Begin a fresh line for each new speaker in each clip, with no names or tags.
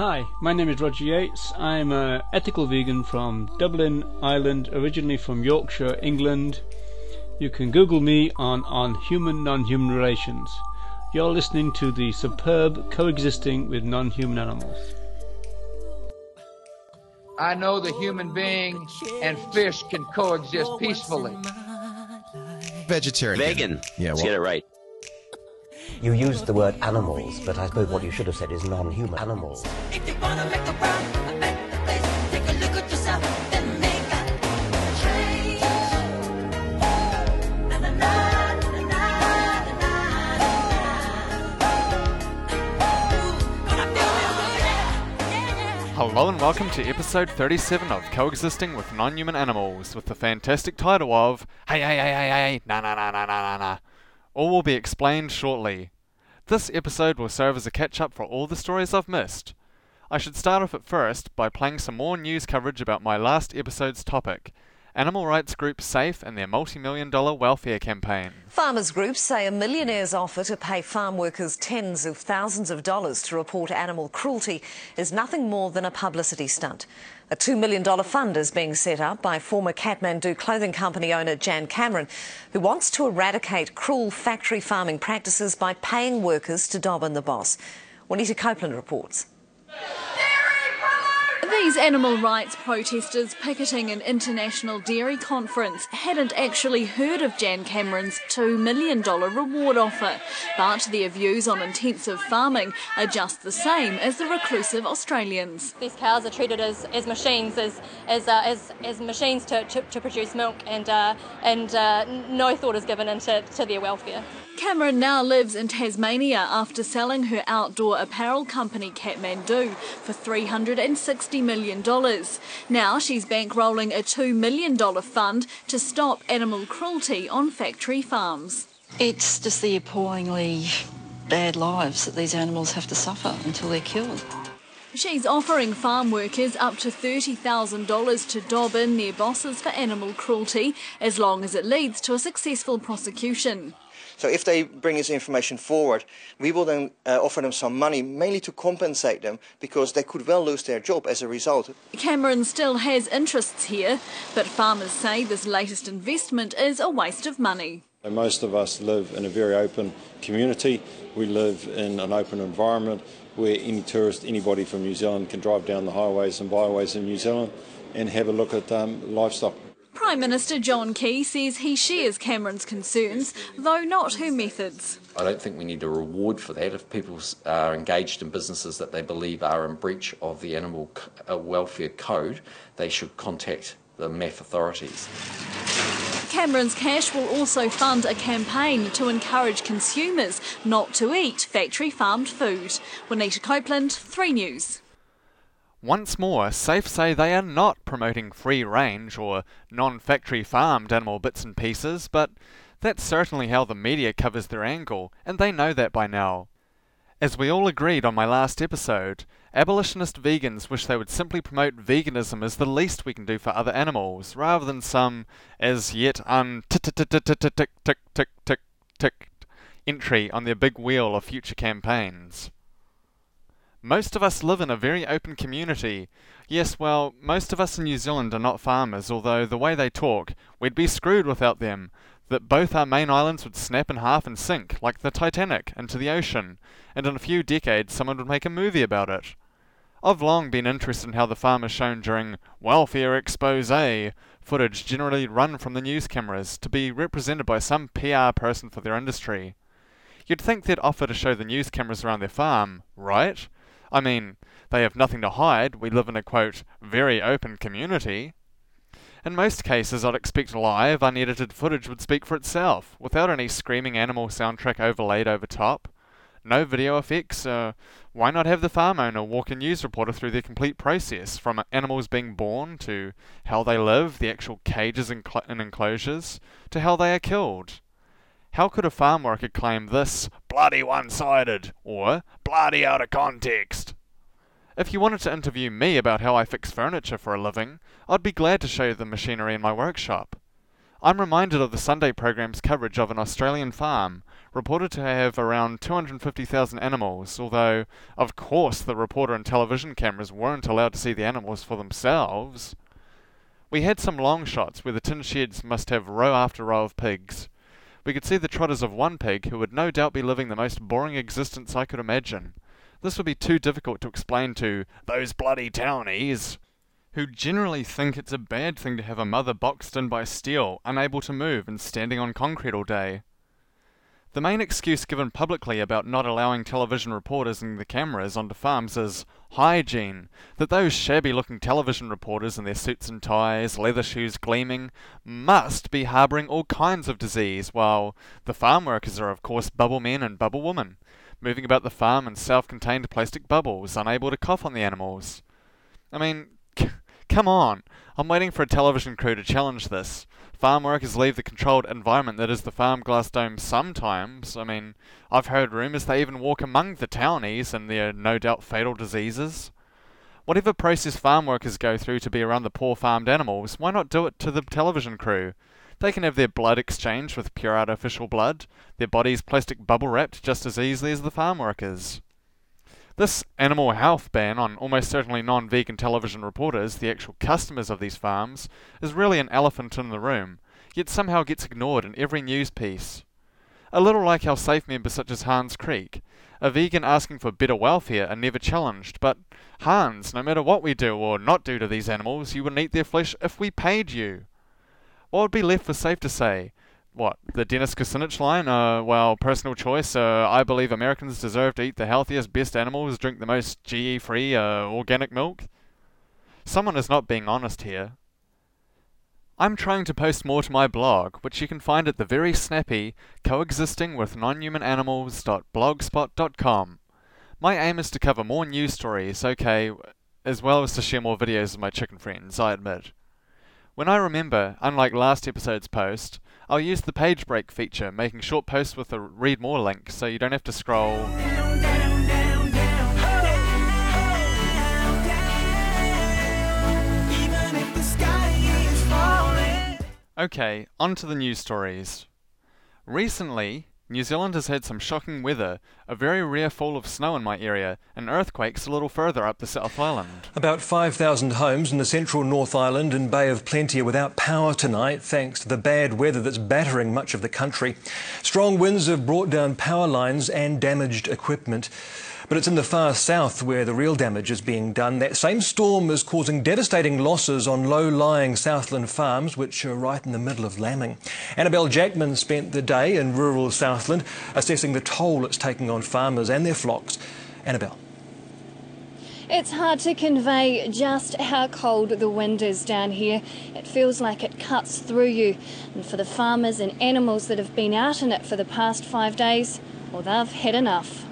Hi, my name is Roger Yates. I'm an ethical vegan from Dublin, Ireland, originally from Yorkshire, England. You can Google me on on human non-human relations. You're listening to the superb coexisting with non-human animals.
I know the human being and fish can coexist peacefully.
Vegetarian.
Vegan.
Yeah,
Let's get it right.
You used the word animals, but I suppose what you should have said is non-human animals.
Hello and welcome to episode 37 of Coexisting with Non-Human Animals with the fantastic title of Hey Hey Hey Hey Hey Na Na Na Na Na Na Na all will be explained shortly. This episode will serve as a catch-up for all the stories I've missed. I should start off at first by playing some more news coverage about my last episode's topic, animal rights group SAFE and their multi-million dollar welfare campaign.
Farmers groups say a millionaire's offer to pay farm workers tens of thousands of dollars to report animal cruelty is nothing more than a publicity stunt. A $2 million fund is being set up by former Kathmandu clothing company owner Jan Cameron, who wants to eradicate cruel factory farming practices by paying workers to dob in the boss. Juanita Copeland reports.
These animal rights protesters picketing an international dairy conference hadn't actually heard of Jan Cameron's $2 million reward offer, but their views on intensive farming are just the same as the reclusive Australians.
These cows are treated as, as machines, as as, uh, as as machines to, to, to produce milk, and uh, and uh, no thought is given into to their welfare.
Cameron now lives in Tasmania after selling her outdoor apparel company Kathmandu for $360 million. Now she's bankrolling a $2 million fund to stop animal cruelty on factory farms.
It's just the appallingly bad lives that these animals have to suffer until they're killed.
She's offering farm workers up to $30,000 to dob in their bosses for animal cruelty as long as it leads to a successful prosecution.
So if they bring this information forward, we will then uh, offer them some money, mainly to compensate them, because they could well lose their job as a result.
Cameron still has interests here, but farmers say this latest investment is a waste of money.
Most of us live in a very open community. We live in an open environment where any tourist, anybody from New Zealand can drive down the highways and byways in New Zealand and have a look at um, livestock.
Prime Minister John Key says he shares Cameron's concerns, though not her methods.
I don't think we need a reward for that. If people are engaged in businesses that they believe are in breach of the Animal uh, Welfare Code, they should contact the MAF authorities.
Cameron's cash will also fund a campaign to encourage consumers not to eat factory farmed food. Juanita Copeland, 3 News.
Once more, SAFE say they are not promoting free range or non factory farmed animal bits and pieces, but that's certainly how the media covers their angle, and they know that by now. As we all agreed on my last episode, abolitionist vegans wish they would simply promote veganism as the least we can do for other animals, rather than some as yet un tick tick tick tick tick entry on their big wheel of future campaigns. Most of us live in a very open community. Yes, well, most of us in New Zealand are not farmers, although the way they talk, we'd be screwed without them. That both our main islands would snap in half and sink, like the Titanic, into the ocean, and in a few decades someone would make a movie about it. I've long been interested in how the farmers shown during welfare expose footage generally run from the news cameras to be represented by some PR person for their industry. You'd think they'd offer to show the news cameras around their farm, right? I mean, they have nothing to hide, we live in a quote, very open community. In most cases, I'd expect live, unedited footage would speak for itself, without any screaming animal soundtrack overlaid over top. No video effects, uh, why not have the farm owner walk a news reporter through their complete process, from animals being born to how they live, the actual cages and enclosures, to how they are killed? How could a farm worker claim this bloody one sided or bloody out of context? If you wanted to interview me about how I fix furniture for a living, I'd be glad to show you the machinery in my workshop. I'm reminded of the Sunday program's coverage of an Australian farm, reported to have around 250,000 animals, although, of course, the reporter and television cameras weren't allowed to see the animals for themselves. We had some long shots where the tin sheds must have row after row of pigs. We could see the trotters of one pig who would no doubt be living the most boring existence I could imagine. This would be too difficult to explain to those bloody townies, who generally think it's a bad thing to have a mother boxed in by steel, unable to move, and standing on concrete all day. The main excuse given publicly about not allowing television reporters and the cameras onto farms is hygiene. That those shabby looking television reporters in their suits and ties, leather shoes gleaming, must be harbouring all kinds of disease, while the farm workers are, of course, bubble men and bubble women, moving about the farm in self contained plastic bubbles, unable to cough on the animals. I mean, c- come on! I'm waiting for a television crew to challenge this. Farm workers leave the controlled environment that is the farm glass dome sometimes. I mean, I've heard rumours they even walk among the townies and their no doubt fatal diseases. Whatever process farm workers go through to be around the poor farmed animals, why not do it to the television crew? They can have their blood exchanged with pure artificial blood, their bodies plastic bubble wrapped just as easily as the farm workers. This animal health ban on almost certainly non vegan television reporters, the actual customers of these farms, is really an elephant in the room, yet somehow gets ignored in every news piece. A little like how safe members such as Hans Kriek, a vegan asking for better welfare, are never challenged, but Hans, no matter what we do or not do to these animals, you wouldn't eat their flesh if we paid you. What would be left for safe to say? What the Dennis Kucinich line? Uh, well, personal choice. Uh, I believe Americans deserve to eat the healthiest, best animals, drink the most GE-free uh, organic milk. Someone is not being honest here. I'm trying to post more to my blog, which you can find at the very snappy coexisting with non-human animals.blogspot.com. My aim is to cover more news stories, okay, as well as to share more videos of my chicken friends, I admit. When I remember, unlike last episode's post, I'll use the page break feature, making short posts with a read more link so you don't have to scroll. Okay, on to the news stories. Recently, New Zealand has had some shocking weather, a very rare fall of snow in my area, and earthquakes a little further up the South Island.
About 5,000 homes in the central North Island and Bay of Plenty are without power tonight thanks to the bad weather that's battering much of the country. Strong winds have brought down power lines and damaged equipment. But it's in the far south where the real damage is being done. That same storm is causing devastating losses on low-lying Southland farms, which are right in the middle of lambing. Annabelle Jackman spent the day in rural Southland assessing the toll it's taking on farmers and their flocks. Annabelle.
It's hard to convey just how cold the wind is down here. It feels like it cuts through you. And for the farmers and animals that have been out in it for the past five days, well, they've had enough.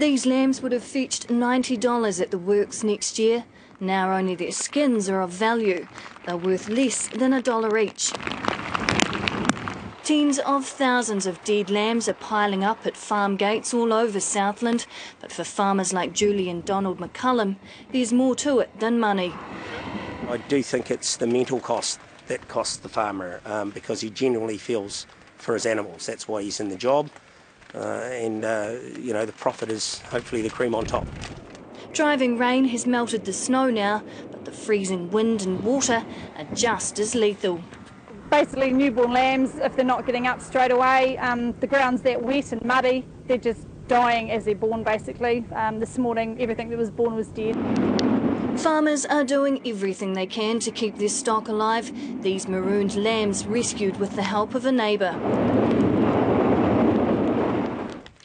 These lambs would have fetched $90 at the works next year. Now only their skins are of value. They're worth less than a dollar each. Tens of thousands of dead lambs are piling up at farm gates all over Southland, but for farmers like Julie and Donald McCullum, there's more to it than money.
I do think it's the mental cost that costs the farmer um, because he genuinely feels for his animals. That's why he's in the job. Uh, and, uh, you know, the profit is hopefully the cream on top.
Driving rain has melted the snow now, but the freezing wind and water are just as lethal.
Basically, newborn lambs, if they're not getting up straight away, um, the ground's that wet and muddy, they're just dying as they're born basically. Um, this morning, everything that was born was dead.
Farmers are doing everything they can to keep their stock alive. These marooned lambs rescued with the help of a neighbour.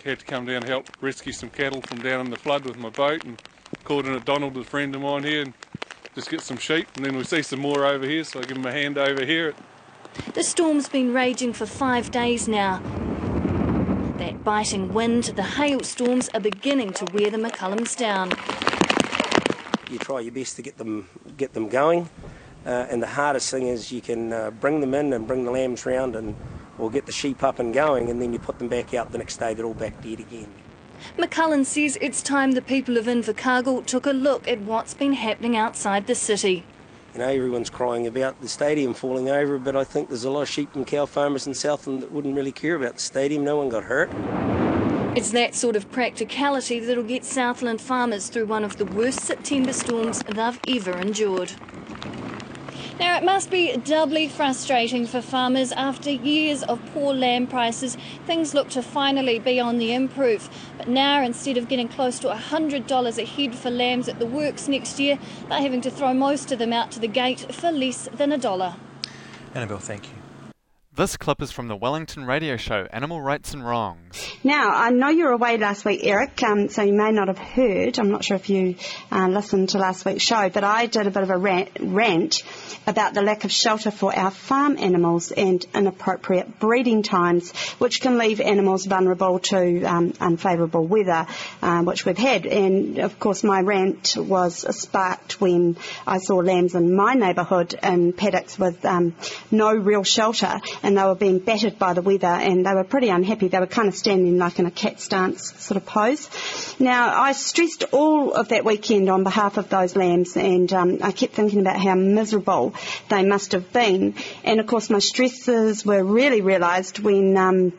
Had to come down and help rescue some cattle from down in the flood with my boat and called in a Donald, a friend of mine here, and just get some sheep. And then we see some more over here, so I give them a hand over here.
The storm's been raging for five days now. That biting wind, the hailstorms are beginning to wear the McCullums down.
You try your best to get them get them going, uh, and the hardest thing is you can uh, bring them in and bring the lambs round and or get the sheep up and going, and then you put them back out the next day. They're all back dead again.
McCullen says it's time the people of Invercargill took a look at what's been happening outside the city.
You know, everyone's crying about the stadium falling over, but I think there's a lot of sheep and cow farmers in Southland that wouldn't really care about the stadium. No one got hurt.
It's that sort of practicality that'll get Southland farmers through one of the worst September storms they've ever endured. Now, it must be doubly frustrating for farmers after years of poor lamb prices. Things look to finally be on the improve. But now, instead of getting close to $100 a head for lambs at the works next year, they're having to throw most of them out to the gate for less than a dollar.
Annabelle, thank you.
This clip is from the Wellington radio show Animal Rights and Wrongs.
Now, I know you were away last week, Eric, um, so you may not have heard. I'm not sure if you uh, listened to last week's show, but I did a bit of a rant, rant about the lack of shelter for our farm animals and inappropriate breeding times, which can leave animals vulnerable to um, unfavourable weather, uh, which we've had. And of course, my rant was sparked when I saw lambs in my neighbourhood in paddocks with um, no real shelter and they were being battered by the weather and they were pretty unhappy. They were kind of standing like in a cat stance sort of pose. Now, I stressed all of that weekend on behalf of those lambs and um, I kept thinking about how miserable they must have been. And of course, my stresses were really realised when um,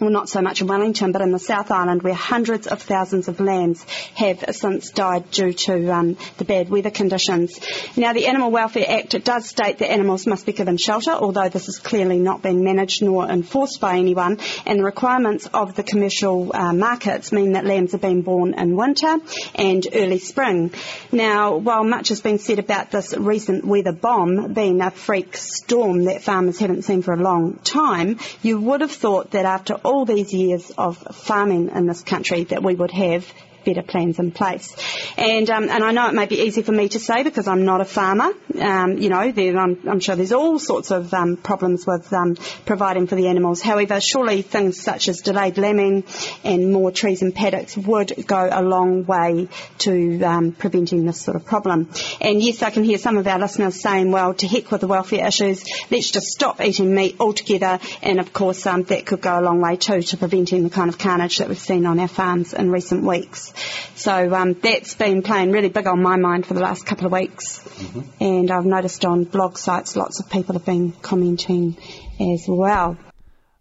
well, not so much in Wellington, but in the South Island, where hundreds of thousands of lambs have since died due to um, the bad weather conditions. Now, the Animal Welfare Act it does state that animals must be given shelter, although this has clearly not been managed nor enforced by anyone. And the requirements of the commercial uh, markets mean that lambs are being born in winter and early spring. Now, while much has been said about this recent weather bomb being a freak storm that farmers haven't seen for a long time, you would have thought that after all these years of farming in this country that we would have better plans in place. And um, and I know it may be easy for me to say because I'm not a farmer. Um, you know, I'm, I'm, sure there's all sorts of um, problems with um, providing for the animals. However, surely things such as delayed lambing and more trees and paddocks would go a long way to um, preventing this sort of problem. And yes, I can hear some of our listeners saying, well, to heck with the welfare issues, let's just stop eating meat altogether. And of course, um, that could go a long way too to preventing the kind of carnage that we've seen on our farms in recent weeks. So um, that's been playing really big on my mind for the last couple of weeks. Mm-hmm. And I've noticed on blog sites lots of people have been commenting as well.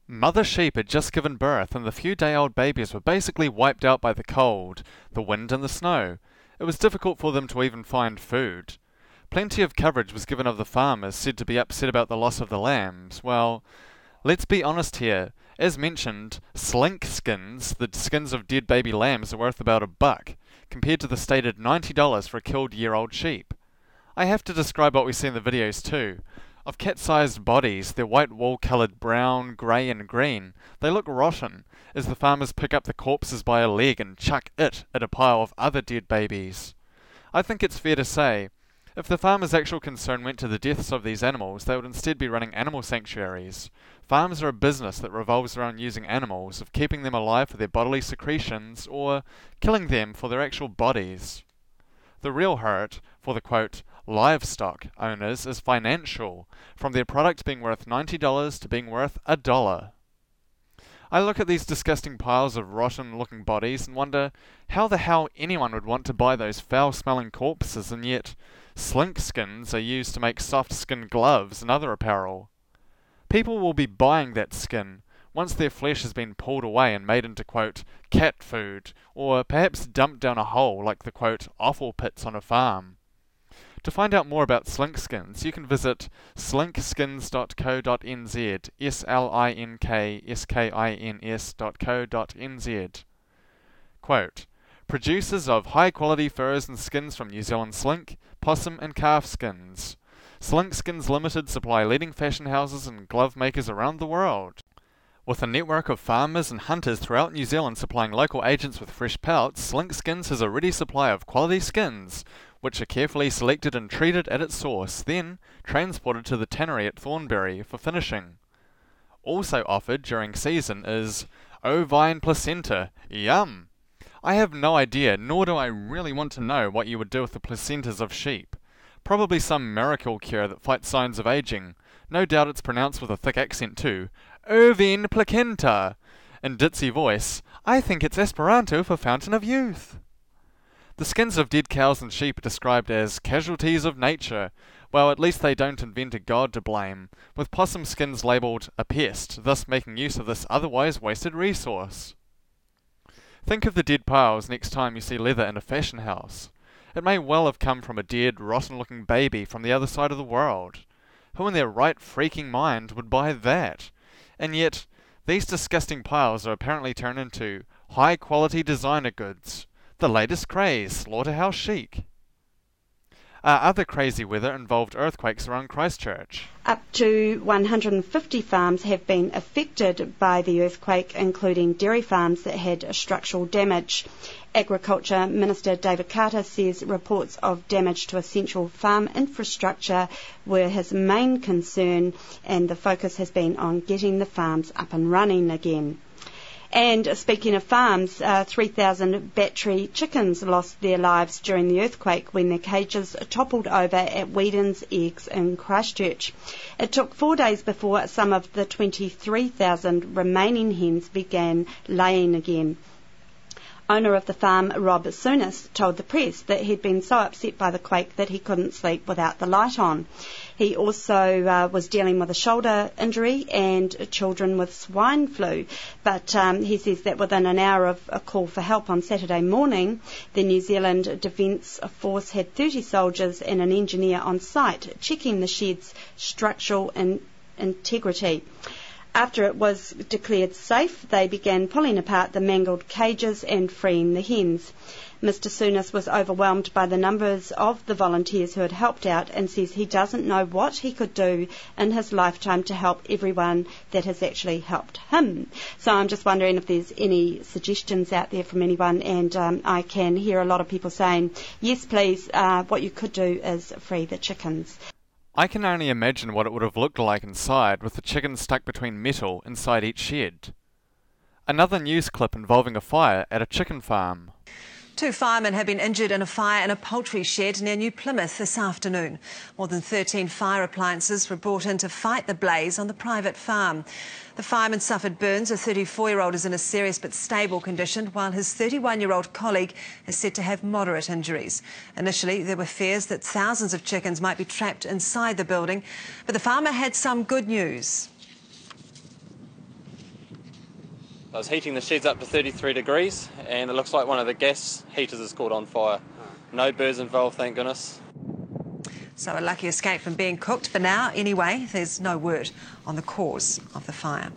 Mother sheep had just given birth, and the few day old babies were basically wiped out by the cold, the wind, and the snow. It was difficult for them to even find food. Plenty of coverage was given of the farmers said to be upset about the loss of the lambs. Well, let's be honest here. As mentioned, slink skins, the skins of dead baby lambs, are worth about a buck, compared to the stated $90 for a killed year old sheep. I have to describe what we see in the videos too. Of cat sized bodies, their white wool coloured brown, grey, and green, they look rotten as the farmers pick up the corpses by a leg and chuck it at a pile of other dead babies. I think it's fair to say, if the farmers' actual concern went to the deaths of these animals, they would instead be running animal sanctuaries. Farms are a business that revolves around using animals, of keeping them alive for their bodily secretions, or killing them for their actual bodies. The real hurt for the quote, livestock owners is financial, from their product being worth $90 to being worth a dollar. I look at these disgusting piles of rotten looking bodies and wonder how the hell anyone would want to buy those foul smelling corpses, and yet slink skins are used to make soft skin gloves and other apparel. People will be buying that skin once their flesh has been pulled away and made into, quote, cat food, or perhaps dumped down a hole like the, quote, offal pits on a farm. To find out more about slink skins, you can visit slinkskins.co.nz, S-L-I-N-K-S-K-I-N-S.co.nz. Quote, Producers of high quality furs and skins from New Zealand slink, possum and calf skins. Slink Skins Limited supply leading fashion houses and glove makers around the world. With a network of farmers and hunters throughout New Zealand supplying local agents with fresh pelts, Slink Skins has a ready supply of quality skins, which are carefully selected and treated at its source, then transported to the tannery at Thornbury for finishing. Also offered during season is ovine placenta. Yum! I have no idea, nor do I really want to know what you would do with the placentas of sheep. Probably some miracle cure that fights signs of aging. No doubt it's pronounced with a thick accent too. Ovine placenta! In ditzy voice, I think it's Esperanto for fountain of youth. The skins of dead cows and sheep are described as casualties of nature. Well, at least they don't invent a god to blame, with possum skins labelled a pest, thus making use of this otherwise wasted resource. Think of the dead piles next time you see leather in a fashion house. It may well have come from a dead, rotten looking baby from the other side of the world. Who in their right freaking mind would buy that? And yet, these disgusting piles are apparently turned into high quality designer goods. The latest craze, slaughterhouse chic. Uh, other crazy weather involved earthquakes around Christchurch.
Up to 150 farms have been affected by the earthquake, including dairy farms that had structural damage. Agriculture Minister David Carter says reports of damage to essential farm infrastructure were his main concern, and the focus has been on getting the farms up and running again. And speaking of farms, uh, 3,000 battery chickens lost their lives during the earthquake when their cages toppled over at Whedon's Eggs in Christchurch. It took four days before some of the 23,000 remaining hens began laying again. Owner of the farm, Rob Sunas, told the press that he'd been so upset by the quake that he couldn't sleep without the light on. He also uh, was dealing with a shoulder injury and children with swine flu. But um, he says that within an hour of a call for help on Saturday morning, the New Zealand Defence Force had 30 soldiers and an engineer on site checking the shed's structural in- integrity. After it was declared safe, they began pulling apart the mangled cages and freeing the hens. Mr. Sunas was overwhelmed by the numbers of the volunteers who had helped out and says he doesn't know what he could do in his lifetime to help everyone that has actually helped him. So I'm just wondering if there's any suggestions out there from anyone, and um, I can hear a lot of people saying, yes, please, uh, what you could do is free the chickens.
I can only imagine what it would have looked like inside with the chickens stuck between metal inside each shed. Another news clip involving a fire at a chicken farm.
Two firemen have been injured in a fire in a poultry shed near New Plymouth this afternoon. More than 13 fire appliances were brought in to fight the blaze on the private farm. The fireman suffered burns. A 34 year old is in a serious but stable condition, while his 31 year old colleague is said to have moderate injuries. Initially, there were fears that thousands of chickens might be trapped inside the building, but the farmer had some good news.
I was heating the sheds up to 33 degrees and it looks like one of the gas heaters has caught on fire. No birds involved, thank goodness.
So a lucky escape from being cooked. For now, anyway, there's no word on the cause of the fire.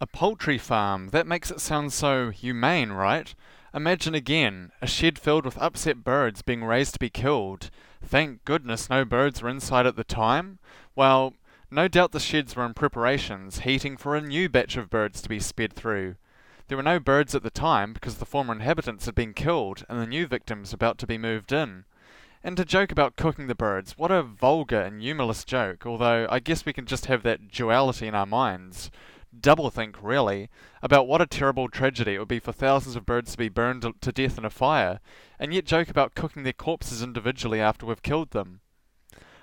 A poultry farm. That makes it sound so humane, right? Imagine again, a shed filled with upset birds being raised to be killed. Thank goodness no birds were inside at the time. Well, no doubt the sheds were in preparations, heating for a new batch of birds to be sped through. There were no birds at the time because the former inhabitants had been killed and the new victims about to be moved in. And to joke about cooking the birds, what a vulgar and humorless joke, although I guess we can just have that duality in our minds. Double think, really, about what a terrible tragedy it would be for thousands of birds to be burned to death in a fire, and yet joke about cooking their corpses individually after we've killed them.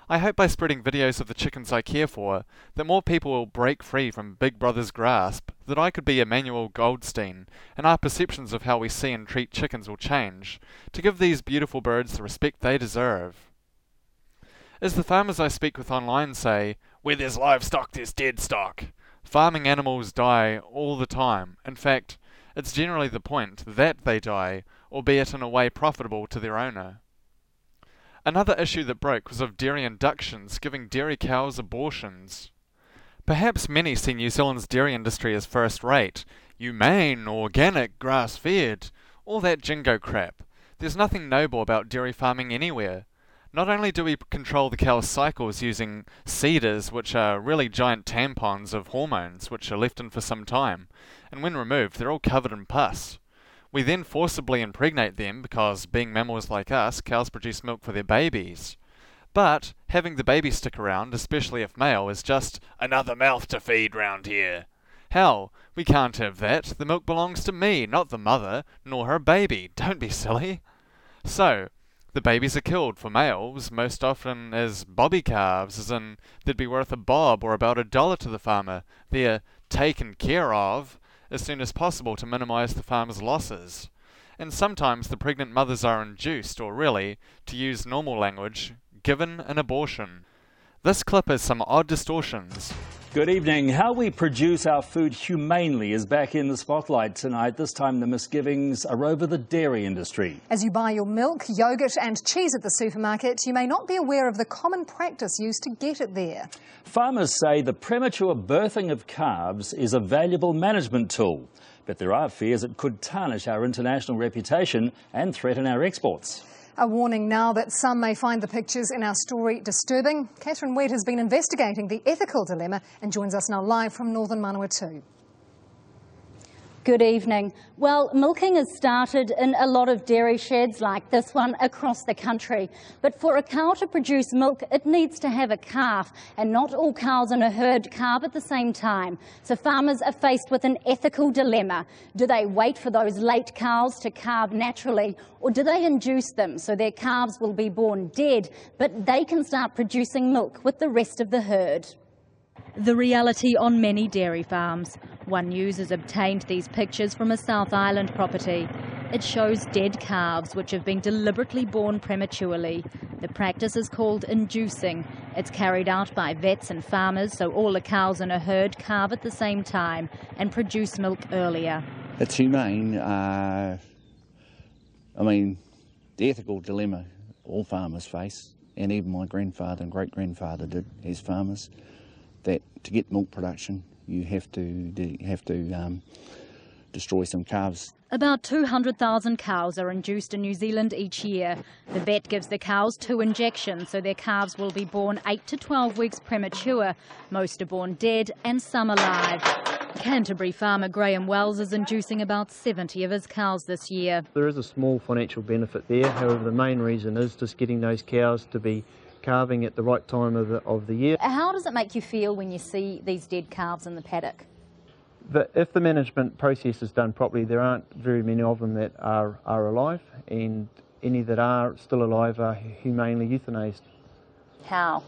I hope by spreading videos of the chickens I care for, that more people will break free from Big Brother's grasp, that I could be Emmanuel Goldstein, and our perceptions of how we see and treat chickens will change, to give these beautiful birds the respect they deserve. As the farmers I speak with online say, where there's livestock, there's dead stock. Farming animals die all the time. In fact, it's generally the point that they die, albeit in a way profitable to their owner. Another issue that broke was of dairy inductions giving dairy cows abortions. Perhaps many see New Zealand's dairy industry as first rate, humane, organic, grass fed, all that jingo crap. There's nothing noble about dairy farming anywhere. Not only do we control the cow's cycles using CIDRs, which are really giant tampons of hormones which are left in for some time, and when removed, they're all covered in pus. We then forcibly impregnate them because, being mammals like us, cows produce milk for their babies. But having the baby stick around, especially if male, is just another mouth to feed round here. Hell, we can't have that. The milk belongs to me, not the mother, nor her baby. Don't be silly. So, the babies are killed for males, most often as bobby calves, as in they'd be worth a bob or about a dollar to the farmer. They're taken care of as soon as possible to minimize the farmer's losses. and sometimes the pregnant mothers are induced, or really, to use normal language, given an abortion. This clip has some odd distortions.
Good evening. How we produce our food humanely is back in the spotlight tonight. This time the misgivings are over the dairy industry.
As you buy your milk, yogurt, and cheese at the supermarket, you may not be aware of the common practice used to get it there.
Farmers say the premature birthing of calves is a valuable management tool, but there are fears it could tarnish our international reputation and threaten our exports.
A warning now that some may find the pictures in our story disturbing. Catherine Wedd has been investigating the ethical dilemma and joins us now live from Northern Manawatu.
Good evening. Well, milking has started in a lot of dairy sheds like this one across the country. But for a cow to produce milk, it needs to have a calf, and not all cows in a herd calve at the same time. So farmers are faced with an ethical dilemma. Do they wait for those late cows to calve naturally, or do they induce them so their calves will be born dead, but they can start producing milk with the rest of the herd? The reality on many dairy farms. One News has obtained these pictures from a South Island property. It shows dead calves which have been deliberately born prematurely. The practice is called inducing. It's carried out by vets and farmers so all the cows in a herd calve at the same time and produce milk earlier.
It's humane. Uh, I mean, the ethical dilemma all farmers face, and even my grandfather and great grandfather did as farmers, that to get milk production, you have to do, have to um, destroy some calves.
About 200,000 cows are induced in New Zealand each year. The vet gives the cows two injections so their calves will be born 8 to 12 weeks premature. Most are born dead and some alive. Canterbury farmer Graham Wells is inducing about 70 of his cows this year.
There is a small financial benefit there, however, the main reason is just getting those cows to be calving at the right time of the, of the year.
How does it make you feel when you see these dead calves in the paddock?
But if the management process is done properly, there aren't very many of them that are, are alive, and any that are still alive are humanely euthanized
How?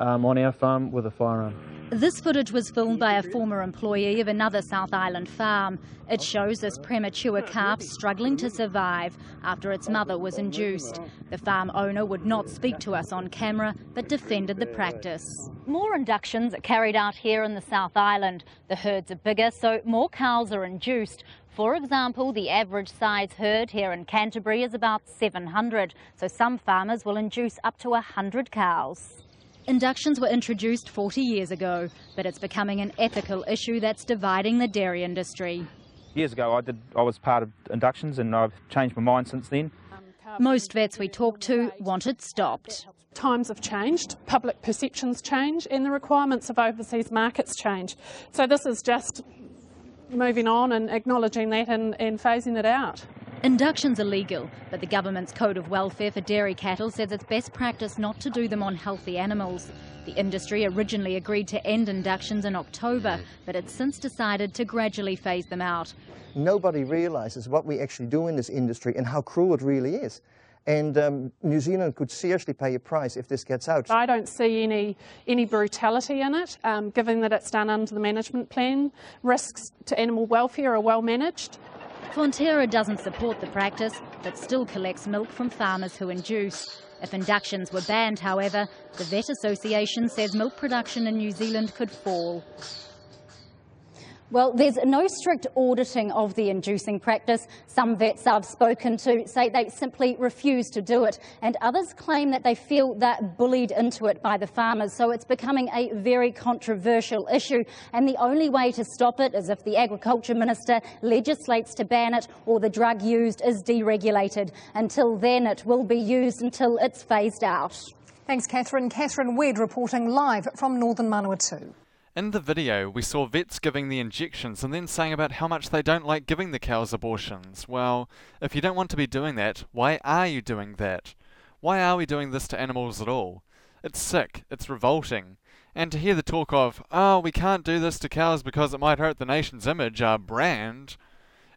Um, on our farm with a firearm.
This footage was filmed by a former employee of another South Island farm. It shows this premature calf struggling to survive after its mother was induced. The farm owner would not speak to us on camera but defended the practice. More inductions are carried out here in the South Island. The herds are bigger, so more cows are induced. For example, the average size herd here in Canterbury is about 700, so some farmers will induce up to 100 cows. Inductions were introduced 40 years ago, but it's becoming an ethical issue that's dividing the dairy industry.
Years ago, I did. I was part of inductions, and I've changed my mind since then.
Most vets we talked to want it stopped.
Times have changed, public perceptions change, and the requirements of overseas markets change. So this is just moving on and acknowledging that and, and phasing it out.
Inductions are legal, but the government's Code of Welfare for Dairy Cattle says it's best practice not to do them on healthy animals. The industry originally agreed to end inductions in October, but it's since decided to gradually phase them out.
Nobody realizes what we actually do in this industry and how cruel it really is. And um, New Zealand could seriously pay a price if this gets out.
I don't see any any brutality in it, um, given that it's done under the management plan. Risks to animal welfare are well managed.
Fonterra doesn't support the practice, but still collects milk from farmers who induce. If inductions were banned, however, the Vet Association says milk production in New Zealand could fall. Well, there's no strict auditing of the inducing practice. Some vets I've spoken to say they simply refuse to do it, and others claim that they feel that bullied into it by the farmers. So it's becoming a very controversial issue, and the only way to stop it is if the Agriculture Minister legislates to ban it or the drug used is deregulated. Until then, it will be used until it's phased out.
Thanks, Catherine. Catherine Wedd reporting live from Northern Manawatu.
In the video, we saw vets giving the injections and then saying about how much they don't like giving the cows abortions. Well, if you don't want to be doing that, why are you doing that? Why are we doing this to animals at all? It's sick, it's revolting. And to hear the talk of, oh, we can't do this to cows because it might hurt the nation's image, our brand.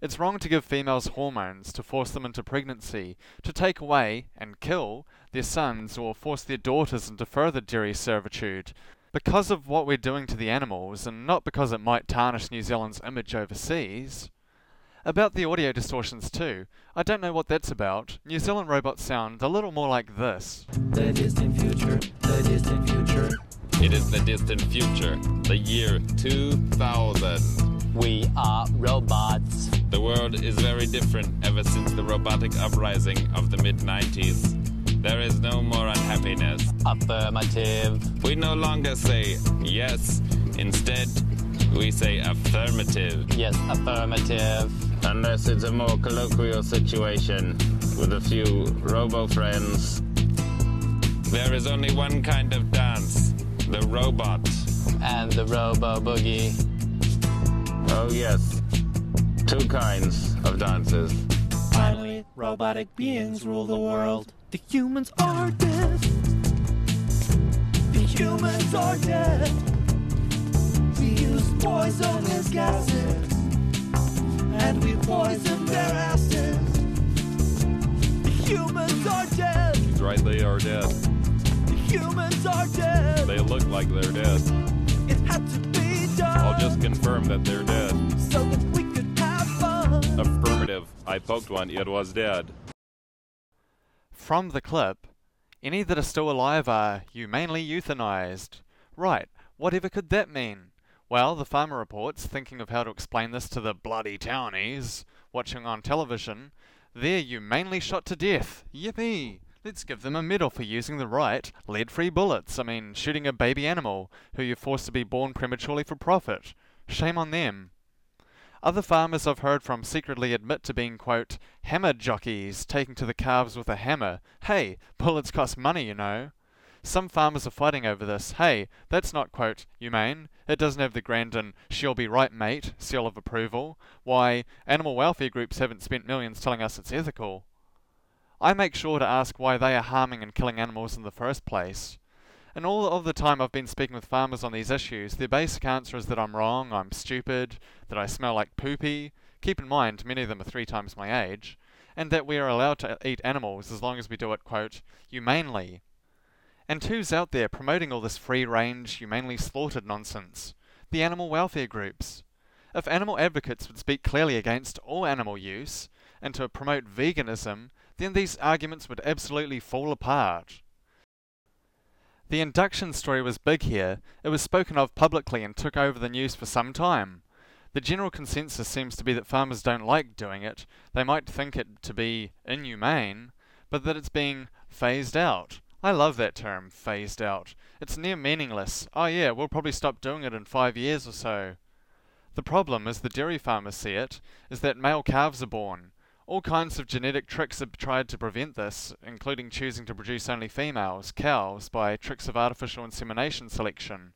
It's wrong to give females hormones, to force them into pregnancy, to take away, and kill, their sons or force their daughters into further dairy servitude because of what we're doing to the animals and not because it might tarnish New Zealand's image overseas. About the audio distortions too. I don't know what that's about. New Zealand robots sound a little more like this.
The distant future, the distant future.
It is the distant future, the year 2000.
We are robots.
The world is very different ever since the robotic uprising of the mid 90s. There is no more unhappiness.
Affirmative.
We no longer say yes, instead, we say affirmative.
Yes, affirmative.
Unless it's a more colloquial situation with a few robo friends. There is only one kind of dance the robot.
And the robo boogie.
Oh, yes. Two kinds of dances.
Finally, robotic beings rule the world. The humans are dead. The humans are dead. We use poisonous gases. And we poison their asses. The humans are dead.
He's right, they are dead.
The humans are dead.
They look like they're dead.
It had to be done.
I'll just confirm that they're dead.
So that we could have fun.
Affirmative. I poked one, it was dead.
From the clip, any that are still alive are humanely euthanized. Right, whatever could that mean? Well, the farmer reports, thinking of how to explain this to the bloody townies watching on television, they're humanely shot to death. Yippee! Let's give them a medal for using the right lead free bullets. I mean, shooting a baby animal who you forced to be born prematurely for profit. Shame on them. Other farmers I've heard from secretly admit to being, quote, hammer jockeys, taking to the calves with a hammer. Hey, bullets cost money, you know. Some farmers are fighting over this. Hey, that's not, quote, humane. It doesn't have the Grandin, she'll be right, mate, seal of approval. Why, animal welfare groups haven't spent millions telling us it's ethical. I make sure to ask why they are harming and killing animals in the first place. And all of the time I've been speaking with farmers on these issues, their basic answer is that I'm wrong, I'm stupid, that I smell like poopy. Keep in mind, many of them are three times my age, and that we are allowed to eat animals as long as we do it, quote, humanely. And who's out there promoting all this free range, humanely slaughtered nonsense? The animal welfare groups. If animal advocates would speak clearly against all animal use, and to promote veganism, then these arguments would absolutely fall apart. The induction story was big here. It was spoken of publicly and took over the news for some time. The general consensus seems to be that farmers don't like doing it. They might think it to be inhumane, but that it's being phased out. I love that term, phased out. It's near meaningless. Oh yeah, we'll probably stop doing it in five years or so. The problem, as the dairy farmers see it, is that male calves are born. All kinds of genetic tricks have tried to prevent this, including choosing to produce only females, cows, by tricks of artificial insemination selection.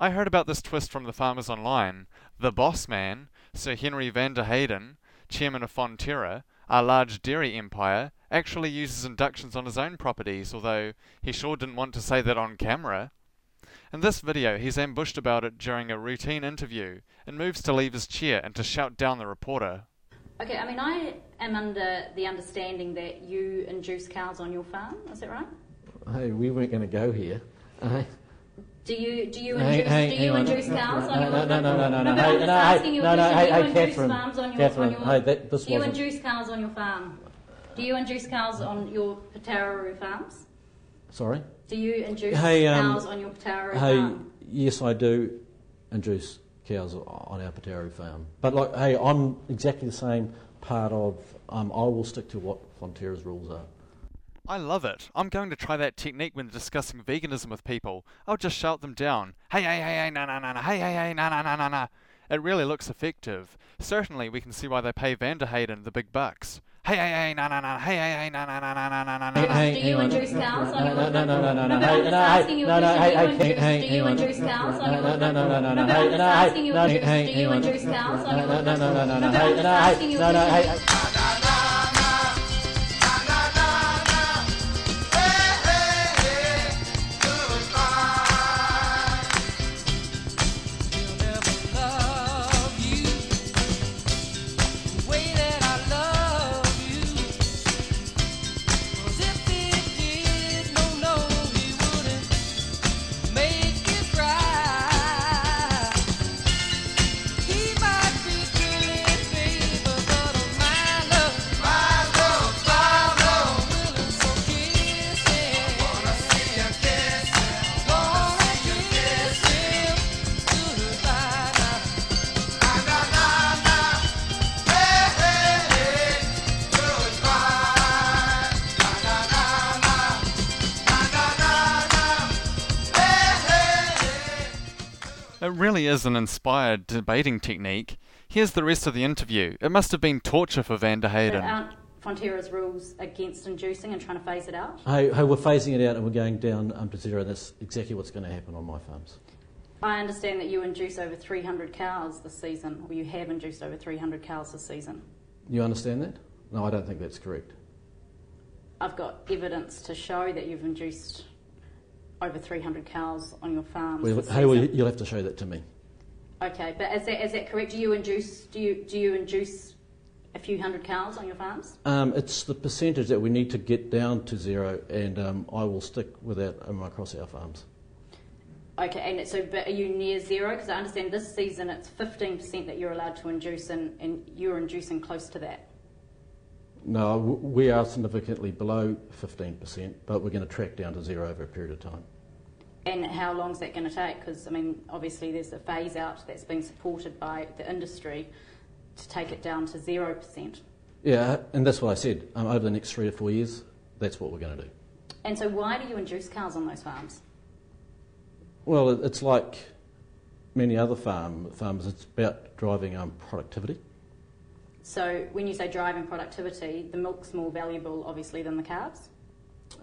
I heard about this twist from the farmers online. The boss man, Sir Henry van der Heyden, chairman of Fonterra, our large dairy empire, actually uses inductions on his own properties, although he sure didn't want to say that on camera. In this video, he's ambushed about it during a routine interview and moves to leave his chair and to shout down the reporter.
Okay, I mean, I am under the understanding that you induce cows on your farm. Is that right?
Hey, we weren't going to go here. Uh,
Do you do you induce,
hey,
do you induce
No,
cows
no,
on your
no, no, no, no, no, no,
but
hey,
I'm
no,
asking you
no, no, hey,
do
hey,
you induce
Catherine,
farms on your,
Catherine,
your
hey, that- this
Do you
wasn't-
induce cows on your farm? Do you induce cows on your Patararoo farms?
sorry?
Do you induce
Hey, um,
cows on your Patararoo
Hey,
farm?
yes, I do induce cows on our Patari farm. But, like, hey, I'm exactly the same part of, um, I will stick to what Fonterra's rules are.
I love it. I'm going to try that technique when discussing veganism with people. I'll just shout them down. Hey, hey, hey, hey, na, na, na, na, hey, hey, hey, na, na, na, na, na. It really looks effective. Certainly, we can see why they pay Van der Heyden the big bucks. Hey, hey, hey, na, na, na, hey, hey, hey, na, na, na, na, na, na, na,
Hey,
na.
hey,
Do you
on.
induce cows on
no,
your
no, no, no, no, no, no,
but
hey,
I'm just
no,
asking
hey,
you
no,
a
no,
question.
hey,
Do you
hey,
induce-
hey,
do
hang
you
on.
induce cows on
No,
your
no, no, no, no, no, no,
but
hey,
I'm just
no,
asking
hey,
you
no,
a
hey,
question. Do
hang
you
on.
induce cows on
No,
your
no, no, no, no, no, no,
But I'm
hey,
just
no,
asking
hey,
you a
no, no,
question.
Is an inspired debating technique. Here's the rest of the interview. It must have been torture for Van der
But
Hayden.
aren't Fonterra's rules against inducing and trying to phase it out?
Hey, hey, we're phasing it out and we're going down um, to zero, and that's exactly what's going to happen on my farms.
I understand that you induce over 300 cows this season, or you have induced over 300 cows this season.
You understand that? No, I don't think that's correct.
I've got evidence to show that you've induced over 300 cows on your farms.
Well, hey, well, you'll have to show that to me.
Okay, but is that, is that correct? Do you induce do you do you induce a few hundred cows on your farms?
Um, it's the percentage that we need to get down to zero, and um, I will stick with that across our farms.
Okay, and so but are you near zero? Because I understand this season it's 15% that you're allowed to induce, and, and you're inducing close to that.
No, we are significantly below 15%, but we're going to track down to zero over a period of time.
And how long is that going to take? Because I mean, obviously there's a phase out that's been supported by the industry to take it down to zero percent.
Yeah, and that's what I said. Um, over the next three to four years, that's what we're going to do.
And so, why do you induce cows on those farms?
Well, it's like many other farm farmers. It's about driving um, productivity.
So, when you say driving productivity, the milk's more valuable, obviously, than the calves.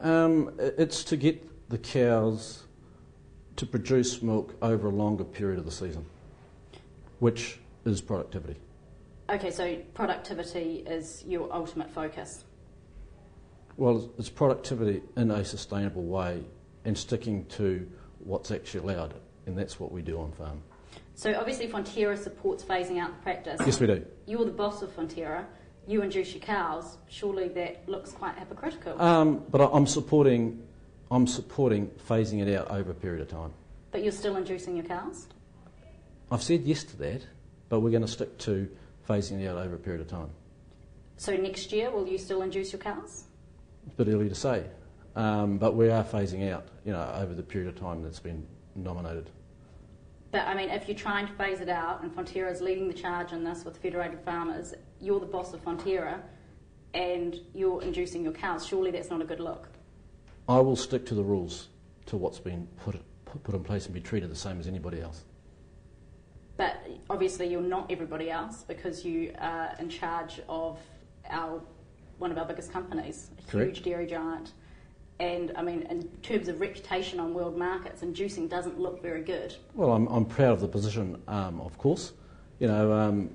Um, it's to get the cows to produce milk over a longer period of the season, which is productivity.
Okay, so productivity is your ultimate focus.
Well, it's- productivity in a sustainable way and sticking to what's actually allowed, and that's what we do on farm.
So, obviously, Fonterra supports phasing out the practice.
Yes, we do.
You're the boss of Fonterra. You induce your cows. Surely that looks quite hypocritical.
Um, but I'm supporting, I'm supporting phasing it out over a period of time.
but you're still inducing your cows.
I've said yes to that, but we're going to stick to phasing it out over a period of time.
So next year, will you still induce your cows?
It's a bit early to say, um, but we are phasing out, you know, over the period of time that's been nominated.
But I mean, if you're trying to phase it out, and Fonterra is leading the charge in this with Federated Farmers, you're the boss of Fonterra, and you're inducing your cows. Surely that's not a good look.
I will stick to the rules, to what's been put, put put in place and be treated the same as anybody else.
But obviously, you're not everybody else because you are in charge of our one of our biggest companies, a
Correct.
huge dairy giant. And I mean, in terms of reputation on world markets, inducing doesn't look very good.
Well, I'm, I'm proud of the position, um, of course, you know, um,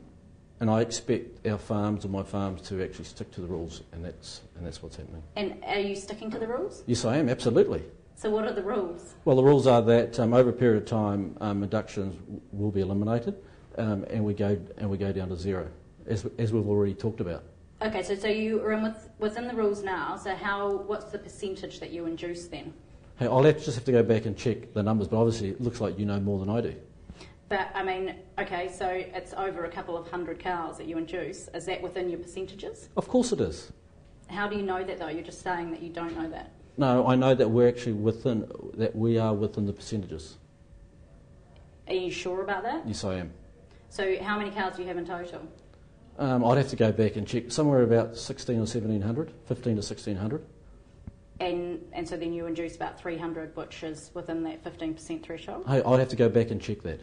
and I expect our farms and my farms to actually stick to the rules, and that's and that's what's happening.
And are you sticking to the rules?
Yes, I am absolutely.
So what are the rules?
Well, the rules are that um, over a period of time, um, inductions w- will be eliminated, um, and we go and we go down to zero, as, as we've already talked about.
Okay, so so you are in with, within the rules now. So how? What's the percentage that you induce then?
Hey, I'll have, just have to go back and check the numbers, but obviously it looks like you know more than I do.
But I mean, okay, so it's over a couple of hundred cows that you induce. Is that within your percentages?
Of course it is.
How do you know that though? You're just saying that you don't know that.
No, I know that we're actually within that we are within the percentages.
Are you sure about that?
Yes, I am.
So how many cows do you have in total?
Um, I'd have to go back and check. Somewhere about 16 or 1700, 15 to 1600.
And and so then you induce about 300, which is within that 15% threshold.
Hey, I'd have to go back and check that.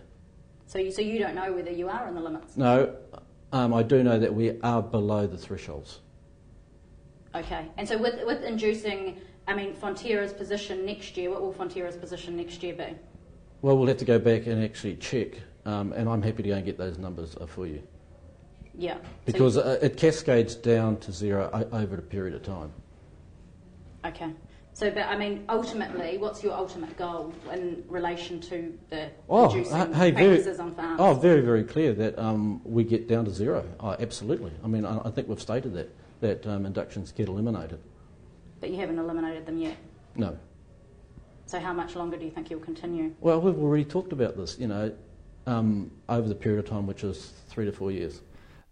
So you so you don't know whether you are in the limits.
No, um, I do know that we are below the thresholds.
Okay. And so with with inducing, I mean, Fonterra's position next year. What will Fonterra's position next year be?
Well, we'll have to go back and actually check, um, and I'm happy to go and get those numbers uh, for you.
Yeah. So
Because
you-
uh, it cascades down to zero over a period of time.
okay. So, but I mean, ultimately, what's your ultimate goal in relation to the
Oh, uh, hey, very,
practices on farms?
oh, very, very clear that um, we get down to zero. Oh, absolutely. I mean, I, I think we've stated that that um, inductions get eliminated.
But you haven't eliminated them yet.
No.
So, how much longer do you think you'll continue?
Well, we've already talked about this. You know, um, over the period of time, which is three to four years.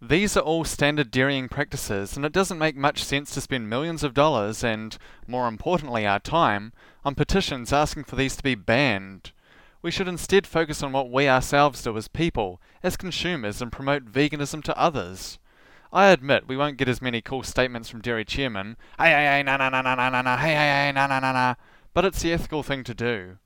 These are all standard dairying practices, and it doesn't make much sense to spend millions of dollars and, more importantly, our time on petitions asking for these to be banned. We should instead focus on what we ourselves do as people, as consumers, and promote veganism to others. I admit we won't get as many cool statements from dairy chairmen, hey, hey, hey, na, na, na, na, na, na, hey, hey, hey, na, na, na, na, but it's the ethical thing to do.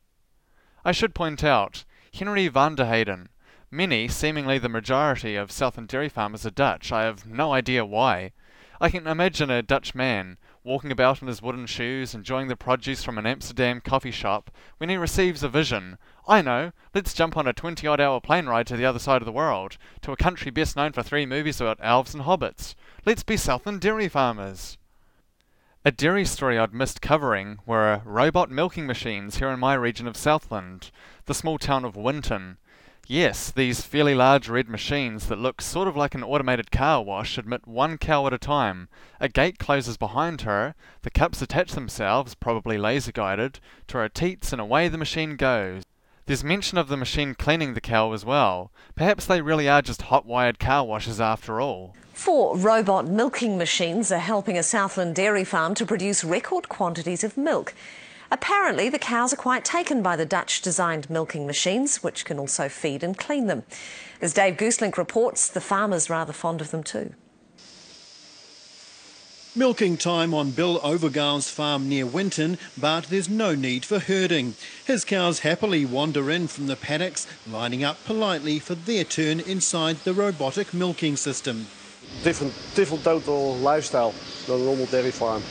I should point out, Henry van der Heyden. Many, seemingly the majority, of Southland dairy farmers are Dutch. I have no idea why. I can imagine a Dutch man walking about in his wooden shoes, enjoying the produce from an Amsterdam coffee shop, when he receives a vision. I know, let's jump on a 20 odd hour plane ride to the other side of the world, to a country best known for three movies about elves and hobbits. Let's be Southland dairy farmers. A dairy story I'd missed covering were robot milking machines here in my region of Southland, the small town of Winton. Yes, these fairly large red machines that look sort of like an automated car wash admit one cow at a time. A gate closes behind her, the cups attach themselves, probably laser guided, to her teats and away the machine goes. There's mention of the machine cleaning the cow as well. Perhaps they really are just hot wired car washers after all.
Four robot milking machines are helping a Southland dairy farm to produce record quantities of milk. Apparently, the cows are quite taken by the Dutch designed milking machines, which can also feed and clean them. As Dave Goosselink reports, the farmer's rather fond of them too.
Milking time on Bill Overgaal's farm near Winton, but there's no need for herding. His cows happily wander in from the paddocks, lining up politely for their turn inside the robotic milking system.
Different, different total lifestyle than a normal dairy farm.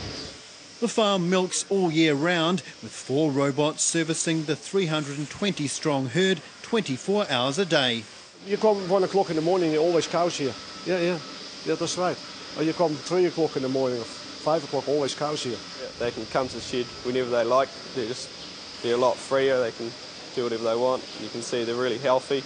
The farm milks all year round, with four robots servicing the 320 strong herd 24 hours a day.
You come one o'clock in the morning, there are always cows here. Yeah, yeah, yeah, that's right. Or you come three o'clock in the morning, or five o'clock, always cows here.
Yeah, they can come to the shed whenever they like. They're just they're a lot freer. They can do whatever they want. You can see they're really healthy.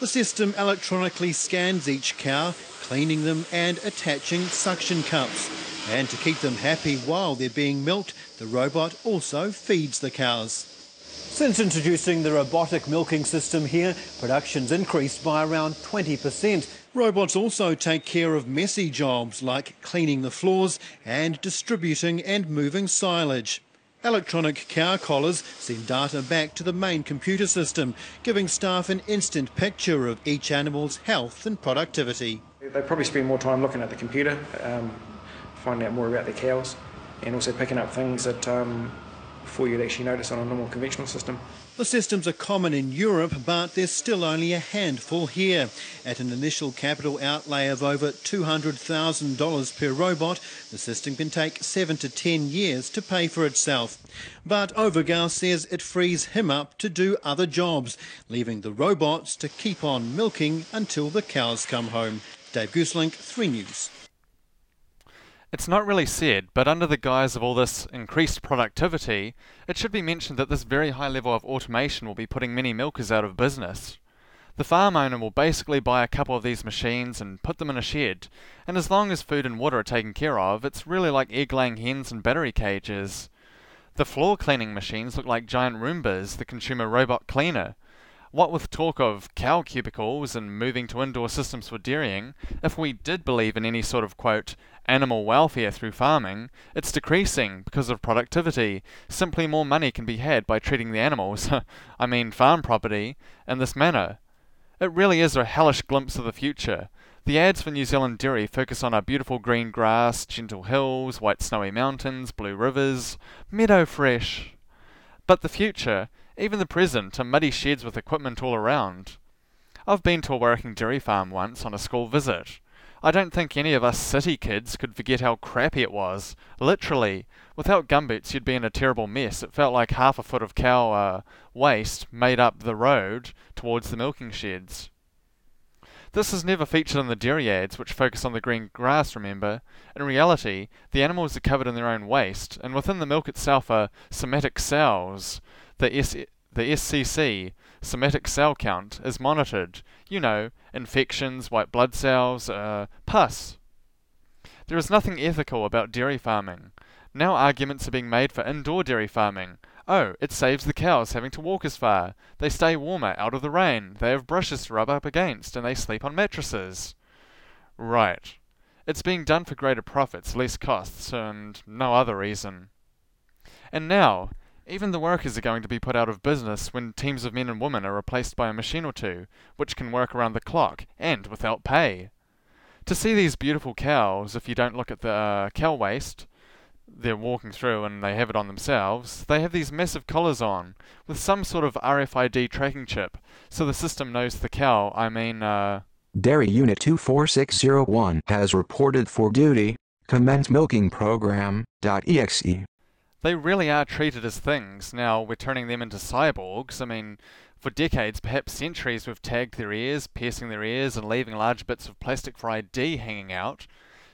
The system electronically scans each cow, cleaning them and attaching suction cups. And to keep them happy while they're being milked, the robot also feeds the cows. Since introducing the robotic milking system here, production's increased by around 20%. Robots also take care of messy jobs like cleaning the floors and distributing and moving silage. Electronic cow collars send data back to the main computer system, giving staff an instant picture of each animal's health and productivity.
They probably spend more time looking at the computer, um, finding out more about their cows, and also picking up things that um, before you'd actually notice on a normal conventional system.
The systems are common in Europe, but there's still only a handful here. At an initial capital outlay of over $200,000 per robot, the system can take 7 to 10 years to pay for itself. But Overgaal says it frees him up to do other jobs, leaving the robots to keep on milking until the cows come home. Dave Goosselink, 3 News.
It's not really said, but under the guise of all this increased productivity, it should be mentioned that this very high level of automation will be putting many milkers out of business. The farm owner will basically buy a couple of these machines and put them in a shed, and as long as food and water are taken care of, it's really like egg laying hens and battery cages. The floor cleaning machines look like giant Roombas, the consumer robot cleaner. What with talk of cow cubicles and moving to indoor systems for dairying, if we did believe in any sort of quote, animal welfare through farming, it's decreasing because of productivity. Simply more money can be had by treating the animals, I mean farm property, in this manner. It really is a hellish glimpse of the future. The ads for New Zealand dairy focus on our beautiful green grass, gentle hills, white snowy mountains, blue rivers, meadow fresh. But the future, even the present, are muddy sheds with equipment all around. I've been to a working dairy farm once on a school visit. I don't think any of us city kids could forget how crappy it was. Literally. Without gumboots, you'd be in a terrible mess. It felt like half a foot of cow uh, waste made up the road towards the milking sheds. This is never featured in the dairy ads, which focus on the green grass, remember. In reality, the animals are covered in their own waste, and within the milk itself are somatic cells. The, S- the SCC, somatic cell count, is monitored. You know, infections, white blood cells, uh, pus. There is nothing ethical about dairy farming. Now arguments are being made for indoor dairy farming. Oh, it saves the cows having to walk as far. They stay warmer, out of the rain. They have brushes to rub up against, and they sleep on mattresses. Right. It's being done for greater profits, less costs, and no other reason. And now, even the workers are going to be put out of business when teams of men and women are replaced by a machine or two, which can work around the clock, and without pay. To see these beautiful cows, if you don't look at the uh, cow waste, they're walking through and they have it on themselves, they have these massive collars on with some sort of RFID tracking chip, so the system knows the cow. I mean, uh,
Dairy Unit 24601 has reported for duty. Commence milking program.exe.
they really are treated as things. Now we're turning them into cyborgs. I mean, for decades, perhaps centuries, we've tagged their ears, piercing their ears, and leaving large bits of plastic for ID hanging out.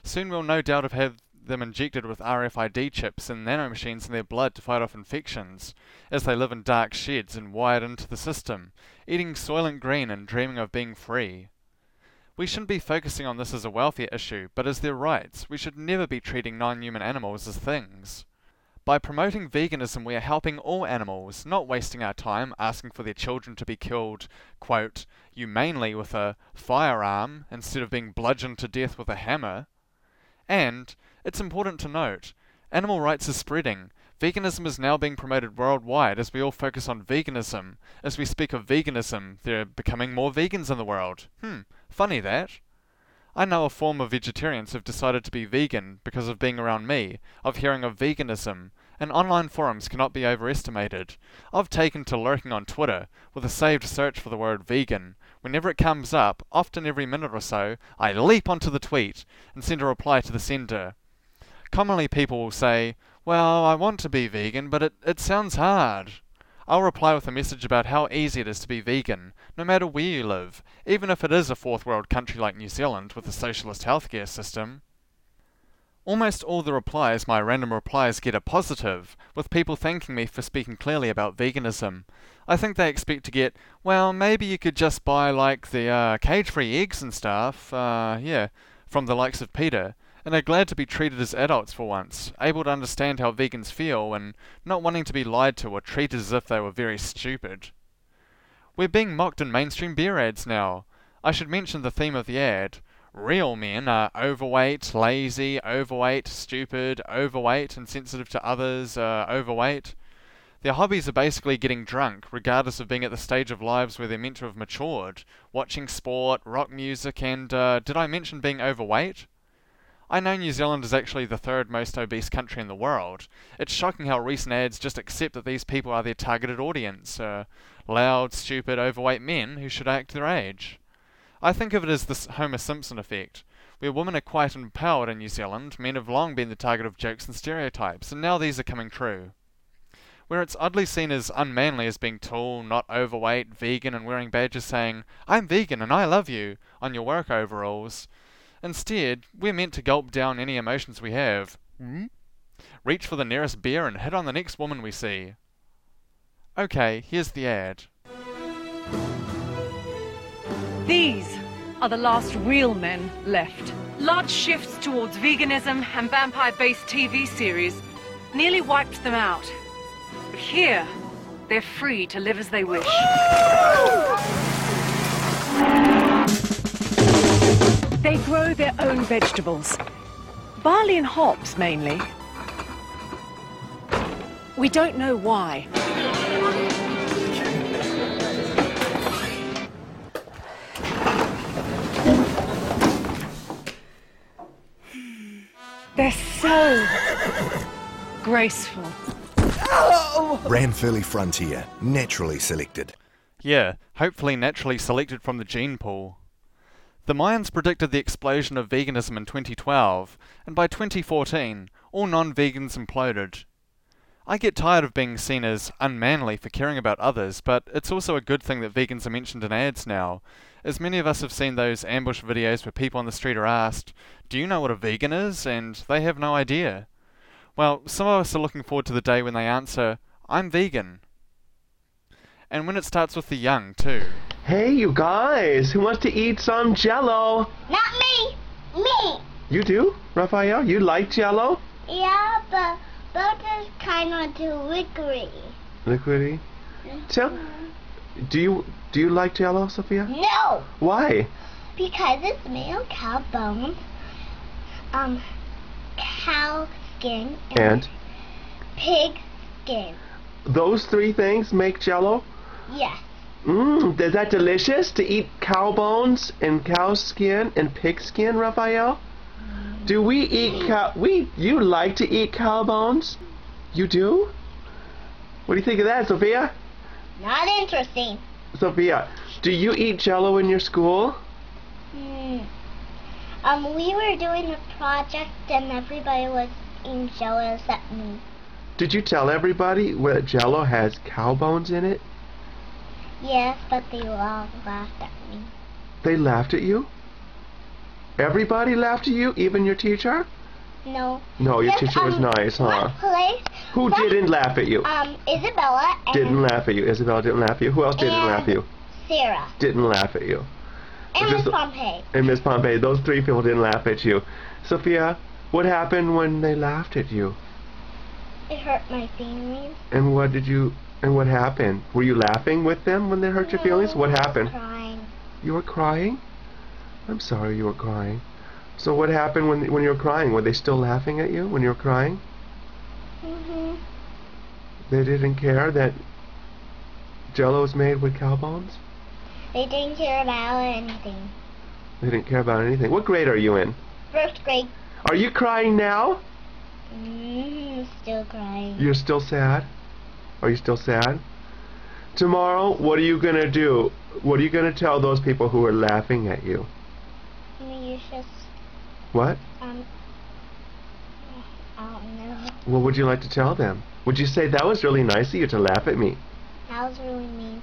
Soon we'll no doubt have had them injected with RFID chips and nanomachines in their blood to fight off infections, as they live in dark sheds and wired into the system, eating Soylent Green and dreaming of being free. We shouldn't be focusing on this as a welfare issue, but as their rights. We should never be treating non-human animals as things. By promoting veganism, we are helping all animals, not wasting our time asking for their children to be killed, quote, humanely with a firearm instead of being bludgeoned to death with a hammer. And, it's important to note, animal rights is spreading. Veganism is now being promoted worldwide as we all focus on veganism. As we speak of veganism, there are becoming more vegans in the world. Hmm, funny that. I know a form of vegetarians who've decided to be vegan because of being around me, of hearing of veganism, and online forums cannot be overestimated. I've taken to lurking on Twitter with a saved search for the word vegan. Whenever it comes up, often every minute or so, I leap onto the tweet and send a reply to the sender. Commonly people will say, well, I want to be vegan, but it, it sounds hard. I'll reply with a message about how easy it is to be vegan, no matter where you live, even if it is a fourth world country like New Zealand with a socialist healthcare system. Almost all the replies my random replies get are positive, with people thanking me for speaking clearly about veganism. I think they expect to get, well, maybe you could just buy like the uh, cage-free eggs and stuff, uh, yeah, from the likes of Peter, and are glad to be treated as adults for once, able to understand how vegans feel and not wanting to be lied to or treated as if they were very stupid. We're being mocked in mainstream beer ads now. I should mention the theme of the ad. Real men are overweight, lazy, overweight, stupid, overweight, insensitive to others, uh, overweight. Their hobbies are basically getting drunk, regardless of being at the stage of lives where they're meant to have matured, watching sport, rock music, and uh, did I mention being overweight? I know New Zealand is actually the third most obese country in the world. It's shocking how recent ads just accept that these people are their targeted audience uh, loud, stupid, overweight men who should act their age. I think of it as the Homer Simpson effect, where women are quite empowered in New Zealand, men have long been the target of jokes and stereotypes, and now these are coming true. Where it's oddly seen as unmanly as being tall, not overweight, vegan, and wearing badges saying, I'm vegan and I love you, on your work overalls. Instead, we're meant to gulp down any emotions we have. Hmm? Reach for the nearest beer and hit on the next woman we see. Okay, here's the ad.
These are the last real men left. Large shifts towards veganism and vampire based TV series nearly wiped them out. But here, they're free to live as they wish. They grow their own vegetables, barley and hops mainly. We don't know why. They're so graceful.
Ranfurly Frontier, naturally selected.
Yeah, hopefully naturally selected from the gene pool. The Mayans predicted the explosion of veganism in 2012, and by 2014, all non vegans imploded. I get tired of being seen as unmanly for caring about others, but it's also a good thing that vegans are mentioned in ads now, as many of us have seen those ambush videos where people on the street are asked, Do you know what a vegan is? and they have no idea. Well, some of us are looking forward to the day when they answer, I'm vegan. And when it starts with the young, too.
Hey, you guys, who wants to eat some jello?
Not me. Me.
You do, Raphael? You like jello?
Yeah, but but it's kind of too liquidy.
Liquidy? Tell, do you do you like jello, Sophia?
No,
Why?
because it's made of cow bones, um, cow skin, and,
And
pig skin.
those three things make jello?
Yes.
Mmm, is that delicious to eat cow bones and cow skin and pig skin, Raphael? Do we eat cow? We you like to eat cow bones? You do? What do you think of that, Sophia?
Not interesting.
Sophia, do you eat Jello in your school?
Hmm. Um, we were doing a project and everybody was eating jello except me.
Did you tell everybody that Jello has cow bones in it?
Yes, but they all laughed at me.
They laughed at you. Everybody laughed at you, even your teacher.
No.
No, your
Just,
teacher was
um,
nice, huh?
Place.
Who
one-
didn't laugh at you?
Um, Isabella and
Didn't laugh at you. Isabella didn't laugh at you. Who else didn't laugh at you?
Sarah
Didn't laugh at you.
and Miss Pompey.
And Miss Pompey, those three people didn't laugh at you. Sophia, what happened when they laughed at you?
It hurt my feelings.
And what did you? And what happened? Were you laughing with them when they hurt your feelings? What happened?
Crying.
You were crying. I'm sorry you were crying. So what happened when when you were crying? Were they still laughing at you when you were crying?
hmm
They didn't care that Jello is made with cow bones.
They didn't care about anything.
They didn't care about anything. What grade are you in?
First grade.
Are you crying now?
hmm Still crying.
You're still sad? Are you still sad? Tomorrow, what are you gonna do? What are you gonna tell those people who are laughing at you?
You just
What?
um. I don't know.
What would you like to tell them? Would you say that was really nice of you to laugh at me?
That was really mean.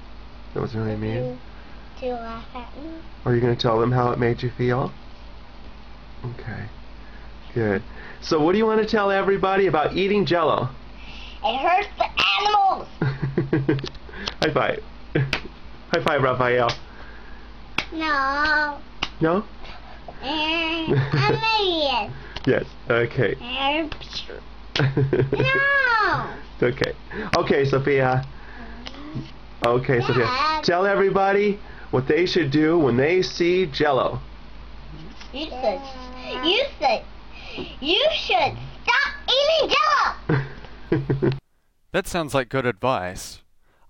That was really mean.
To, to laugh at me.
Are you gonna tell them how it made you feel? Okay. Good. So what do you want to tell everybody about eating jello?
It hurts the animals.
High five. High five, Raphael.
No.
No?
I'm.
Yes. Okay.
no.
okay. Okay, Sophia. Okay, Sophia. Tell everybody what they should do when they see jello.
You should. You should. You should stop eating Jello.
That sounds like good advice.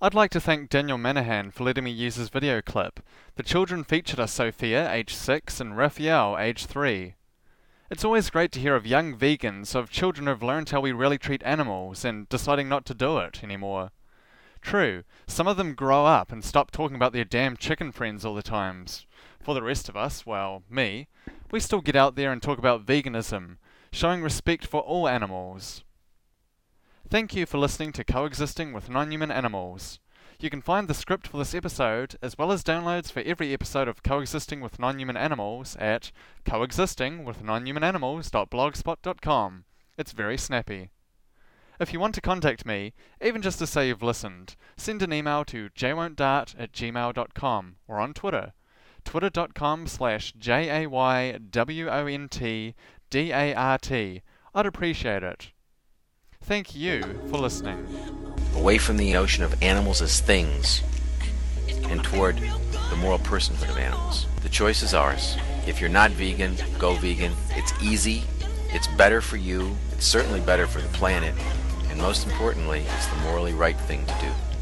I'd like to thank Daniel Manahan for letting me use his video clip. The children featured are Sophia, age 6, and Raphael, age 3. It's always great to hear of young vegans, of children who've learned how we really treat animals and deciding not to do it anymore. True, some of them grow up and stop talking about their damn chicken friends all the times. For the rest of us, well, me, we still get out there and talk about veganism, showing respect for all animals. Thank you for listening to Coexisting with Non-Human Animals. You can find the script for this episode, as well as downloads for every episode of Coexisting with Non-Human Animals at coexistingwithnonhumananimals.blogspot.com. It's very snappy. If you want to contact me, even just to say you've listened, send an email to jwon'tdart at gmail.com or on Twitter, twitter.com slash. I'd appreciate it. Thank you for listening.
away from the notion of animals as things and toward the moral personhood of animals. The choice is ours. If you're not vegan, go vegan. It's easy, it's better for you, it's certainly better for the planet, and most importantly, it's the morally right thing to do.